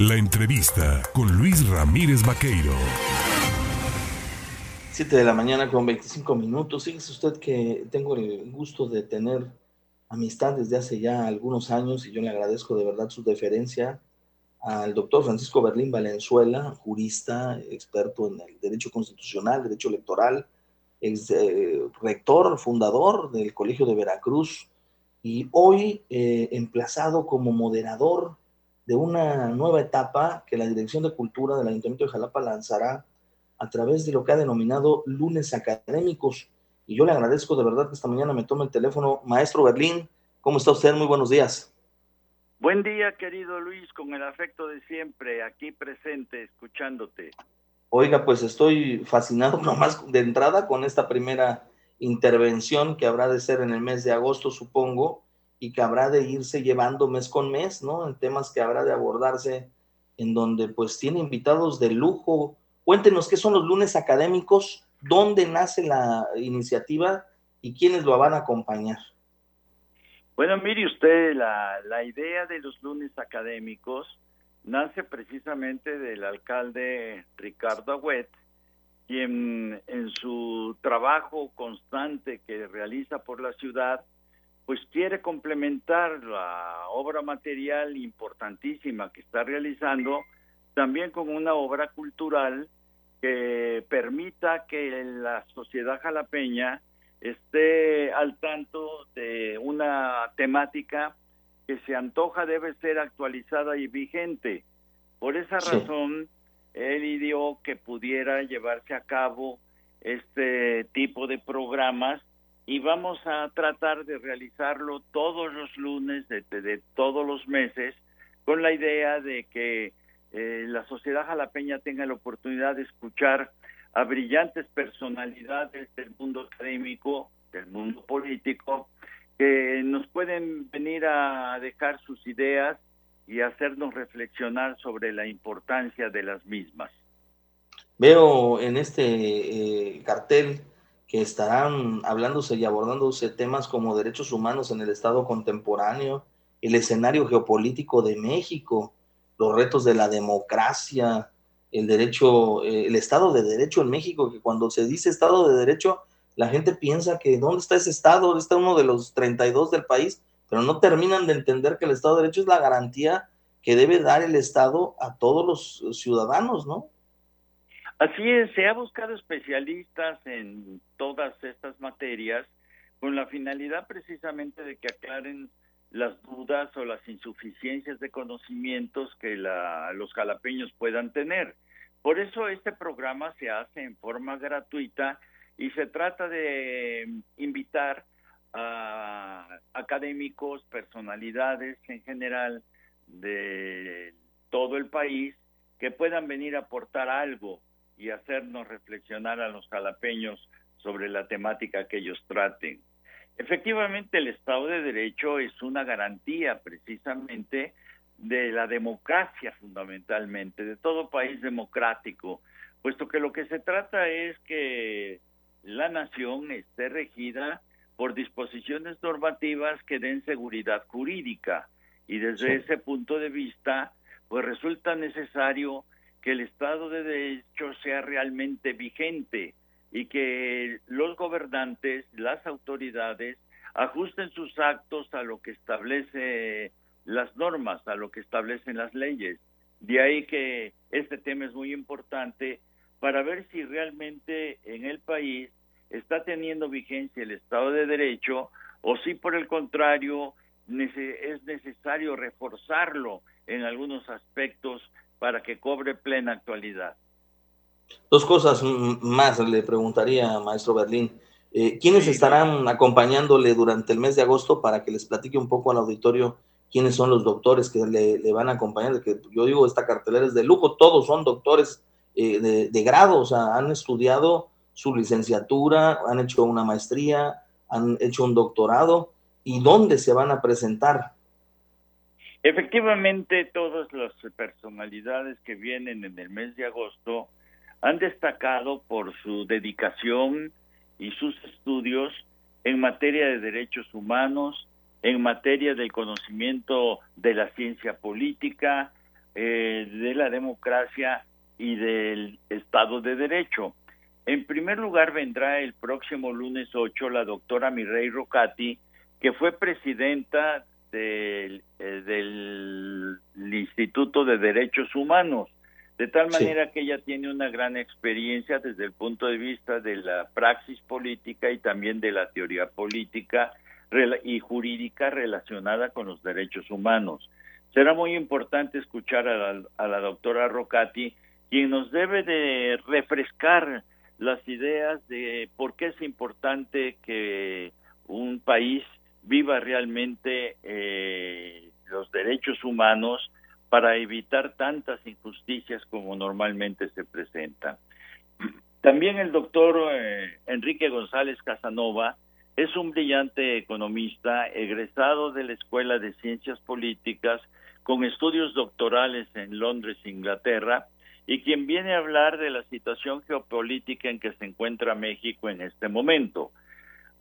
La entrevista con Luis Ramírez Vaqueiro. 7 de la mañana con 25 minutos. Fíjese usted que tengo el gusto de tener amistad desde hace ya algunos años y yo le agradezco de verdad su deferencia al doctor Francisco Berlín Valenzuela, jurista, experto en el derecho constitucional, derecho electoral, ex eh, rector, fundador del Colegio de Veracruz y hoy eh, emplazado como moderador de una nueva etapa que la Dirección de Cultura del Ayuntamiento de Jalapa lanzará a través de lo que ha denominado lunes académicos. Y yo le agradezco de verdad que esta mañana me tome el teléfono. Maestro Berlín, ¿cómo está usted? Muy buenos días. Buen día, querido Luis, con el afecto de siempre, aquí presente, escuchándote. Oiga, pues estoy fascinado nomás de entrada con esta primera intervención que habrá de ser en el mes de agosto, supongo, y que habrá de irse llevando mes con mes, ¿no? En temas que habrá de abordarse, en donde pues tiene invitados de lujo, Cuéntenos qué son los lunes académicos, dónde nace la iniciativa y quiénes lo van a acompañar. Bueno, mire usted, la, la idea de los lunes académicos nace precisamente del alcalde Ricardo Agüet, quien en su trabajo constante que realiza por la ciudad, pues quiere complementar la obra material importantísima que está realizando también con una obra cultural que permita que la sociedad jalapeña esté al tanto de una temática que se antoja debe ser actualizada y vigente. Por esa razón, él ideó que pudiera llevarse a cabo este tipo de programas y vamos a tratar de realizarlo todos los lunes de, todos los meses con la idea de que eh, la sociedad jalapeña tenga la oportunidad de escuchar a brillantes personalidades del mundo académico, del mundo político, que nos pueden venir a dejar sus ideas y hacernos reflexionar sobre la importancia de las mismas. Veo en este eh, cartel que estarán hablándose y abordándose temas como derechos humanos en el Estado contemporáneo, el escenario geopolítico de México, los retos de la democracia, el derecho, eh, el Estado de Derecho en México, que cuando se dice Estado de Derecho, la gente piensa que ¿dónde está ese Estado? Está uno de los 32 del país, pero no terminan de entender que el Estado de Derecho es la garantía que debe dar el Estado a todos los ciudadanos, ¿no? Así es, se ha buscado especialistas en todas estas materias con la finalidad precisamente de que aclaren las dudas o las insuficiencias de conocimientos que la, los jalapeños puedan tener. Por eso este programa se hace en forma gratuita y se trata de invitar a académicos, personalidades en general de todo el país que puedan venir a aportar algo y hacernos reflexionar a los jalapeños sobre la temática que ellos traten. Efectivamente, el Estado de Derecho es una garantía precisamente de la democracia fundamentalmente, de todo país democrático, puesto que lo que se trata es que la nación esté regida por disposiciones normativas que den seguridad jurídica y desde ese punto de vista, pues resulta necesario que el Estado de Derecho sea realmente vigente, y que los gobernantes, las autoridades, ajusten sus actos a lo que establece las normas, a lo que establecen las leyes. De ahí que este tema es muy importante para ver si realmente en el país está teniendo vigencia el Estado de Derecho o si por el contrario es necesario reforzarlo en algunos aspectos para que cobre plena actualidad. Dos cosas más le preguntaría, maestro Berlín. Eh, ¿Quiénes estarán acompañándole durante el mes de agosto para que les platique un poco al auditorio quiénes son los doctores que le, van a acompañar? Que yo digo, esta cartelera es de lujo, todos son doctores eh, de, de, grado, o sea, han estudiado su licenciatura, han hecho una maestría, han hecho un doctorado. ¿Y dónde se van a presentar? Efectivamente, todas las personalidades que vienen en el mes de agosto han destacado por su dedicación y sus estudios en materia de derechos humanos, en materia del conocimiento de la ciencia política, eh, de la democracia y del Estado de Derecho. En primer lugar vendrá el próximo lunes 8 la doctora Mirrey Rocati, que fue presidenta del, eh, del Instituto de Derechos Humanos, de tal manera que ella tiene una gran experiencia desde el punto de vista de la praxis política y también de la teoría política y jurídica relacionada con los derechos humanos. Será muy importante escuchar a la, a la doctora Rocati, quien nos debe de refrescar las ideas de por qué es importante que un país viva realmente eh, los derechos humanos para evitar tantas injusticias como normalmente se presentan. También el doctor eh, Enrique González Casanova es un brillante economista egresado de la Escuela de Ciencias Políticas con estudios doctorales en Londres, Inglaterra, y quien viene a hablar de la situación geopolítica en que se encuentra México en este momento.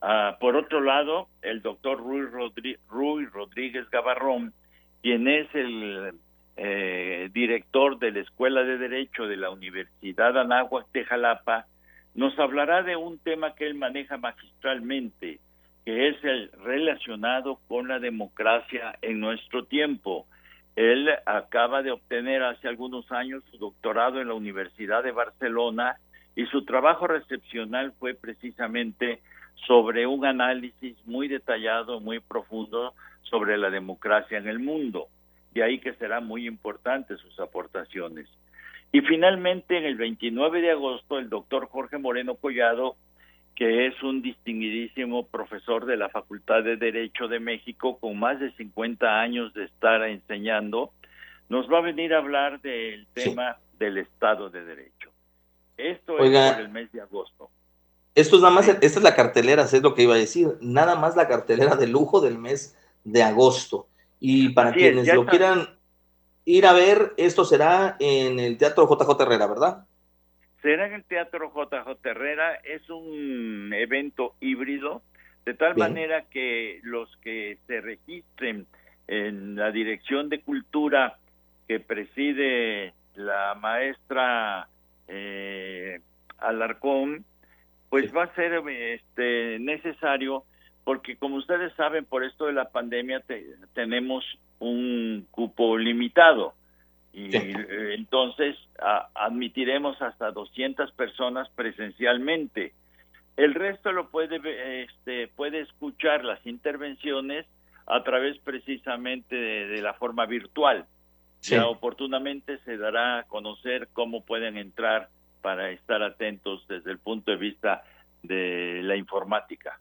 Ah, por otro lado, el doctor Rui, Rodríguez Gavarrón, quien es el eh, director de la Escuela de Derecho de la Universidad Anáhuac de nos hablará de un tema que él maneja magistralmente, que es el relacionado con la democracia en nuestro tiempo. Él acaba de obtener hace algunos años su doctorado en la Universidad de Barcelona y su trabajo recepcional fue precisamente sobre un análisis muy detallado, muy profundo sobre la democracia en el mundo. De ahí que serán muy importantes sus aportaciones. Y finalmente, en el 29 de agosto, el doctor Jorge Moreno Collado, que es un distinguidísimo profesor de la Facultad de Derecho de México, con más de 50 años de estar enseñando, nos va a venir a hablar del tema del Estado de Derecho. Esto es por el mes de agosto. Esto es nada más, esta es la cartelera, es lo que iba a decir, nada más la cartelera de lujo del mes de agosto. Y para quienes lo quieran ir a ver, esto será en el Teatro JJ Herrera, ¿verdad? Será en el Teatro JJ Herrera, es un evento híbrido, de tal manera que los que se registren en la Dirección de Cultura que preside la maestra eh, Alarcón, pues va a ser este, necesario porque como ustedes saben, por esto de la pandemia tenemos un cupo limitado y eh, entonces admitiremos hasta 200 personas presencialmente. El resto lo puede este, puede escuchar las intervenciones a través precisamente de, la forma virtual. Ya oportunamente se dará a conocer cómo pueden entrar para estar atentos desde el punto de vista de la informática.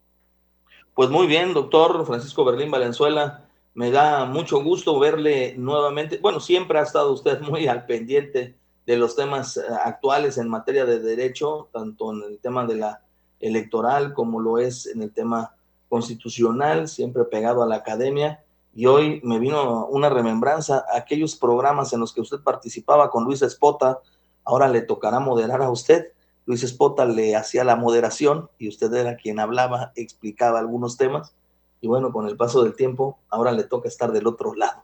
Pues muy bien, doctor Francisco Berlín Valenzuela. Me da mucho gusto verle nuevamente. Bueno, siempre ha estado usted muy al pendiente de los temas eh, actuales en materia de derecho, tanto en el tema de la electoral como lo es en el tema constitucional, siempre pegado a la academia. Y hoy me vino una remembranza, aquellos programas en los que usted participaba con Luis Espota, Ahora le tocará moderar a usted. Luis Espota le hacía la moderación y usted era quien hablaba, explicaba algunos temas. Y bueno, con el paso del tiempo, ahora le toca estar del otro lado.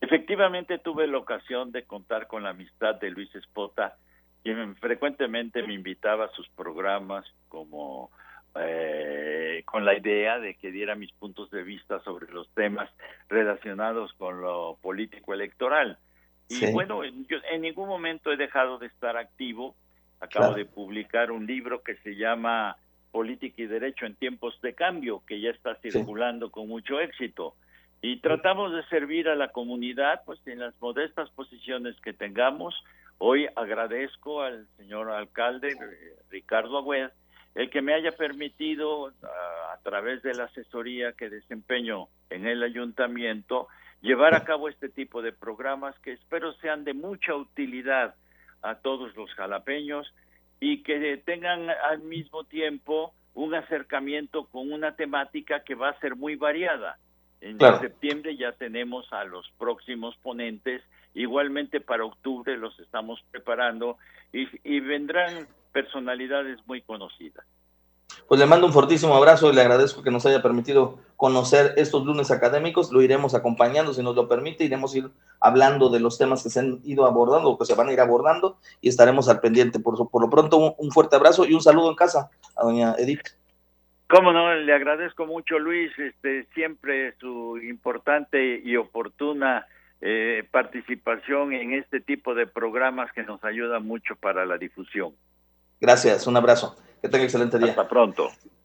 Efectivamente, tuve la ocasión de contar con la amistad de Luis Espota, quien frecuentemente me invitaba a sus programas como eh, con la idea de que diera mis puntos de vista sobre los temas relacionados con lo político electoral. Y bueno, yo en ningún momento he dejado de estar activo. Acabo de publicar un libro que se llama Política y Derecho en tiempos de cambio, que ya está circulando con mucho éxito. Y tratamos de servir a la comunidad, pues en las modestas posiciones que tengamos. Hoy agradezco al señor alcalde eh, Ricardo Agüed el que me haya permitido, a través de la asesoría que desempeño en el ayuntamiento, llevar a cabo este tipo de programas que espero sean de mucha utilidad a todos los jalapeños y que tengan al mismo tiempo un acercamiento con una temática que va a ser muy variada. En septiembre ya tenemos a los próximos ponentes, igualmente para octubre los estamos preparando y, y vendrán personalidades muy conocidas. Pues le mando un fortísimo abrazo y le agradezco que nos haya permitido conocer estos lunes académicos. Lo iremos acompañando, si nos lo permite, iremos ir hablando de los temas que se han ido abordando o que se van a ir abordando y estaremos al pendiente. Por, por lo pronto, un, fuerte abrazo y un saludo en casa a doña Edith. Cómo no, le agradezco mucho Luis, este, siempre su importante y oportuna eh, participación en este tipo de programas que nos ayuda mucho para la difusión. Gracias, un abrazo. Que tenga excelente día. Hasta pronto.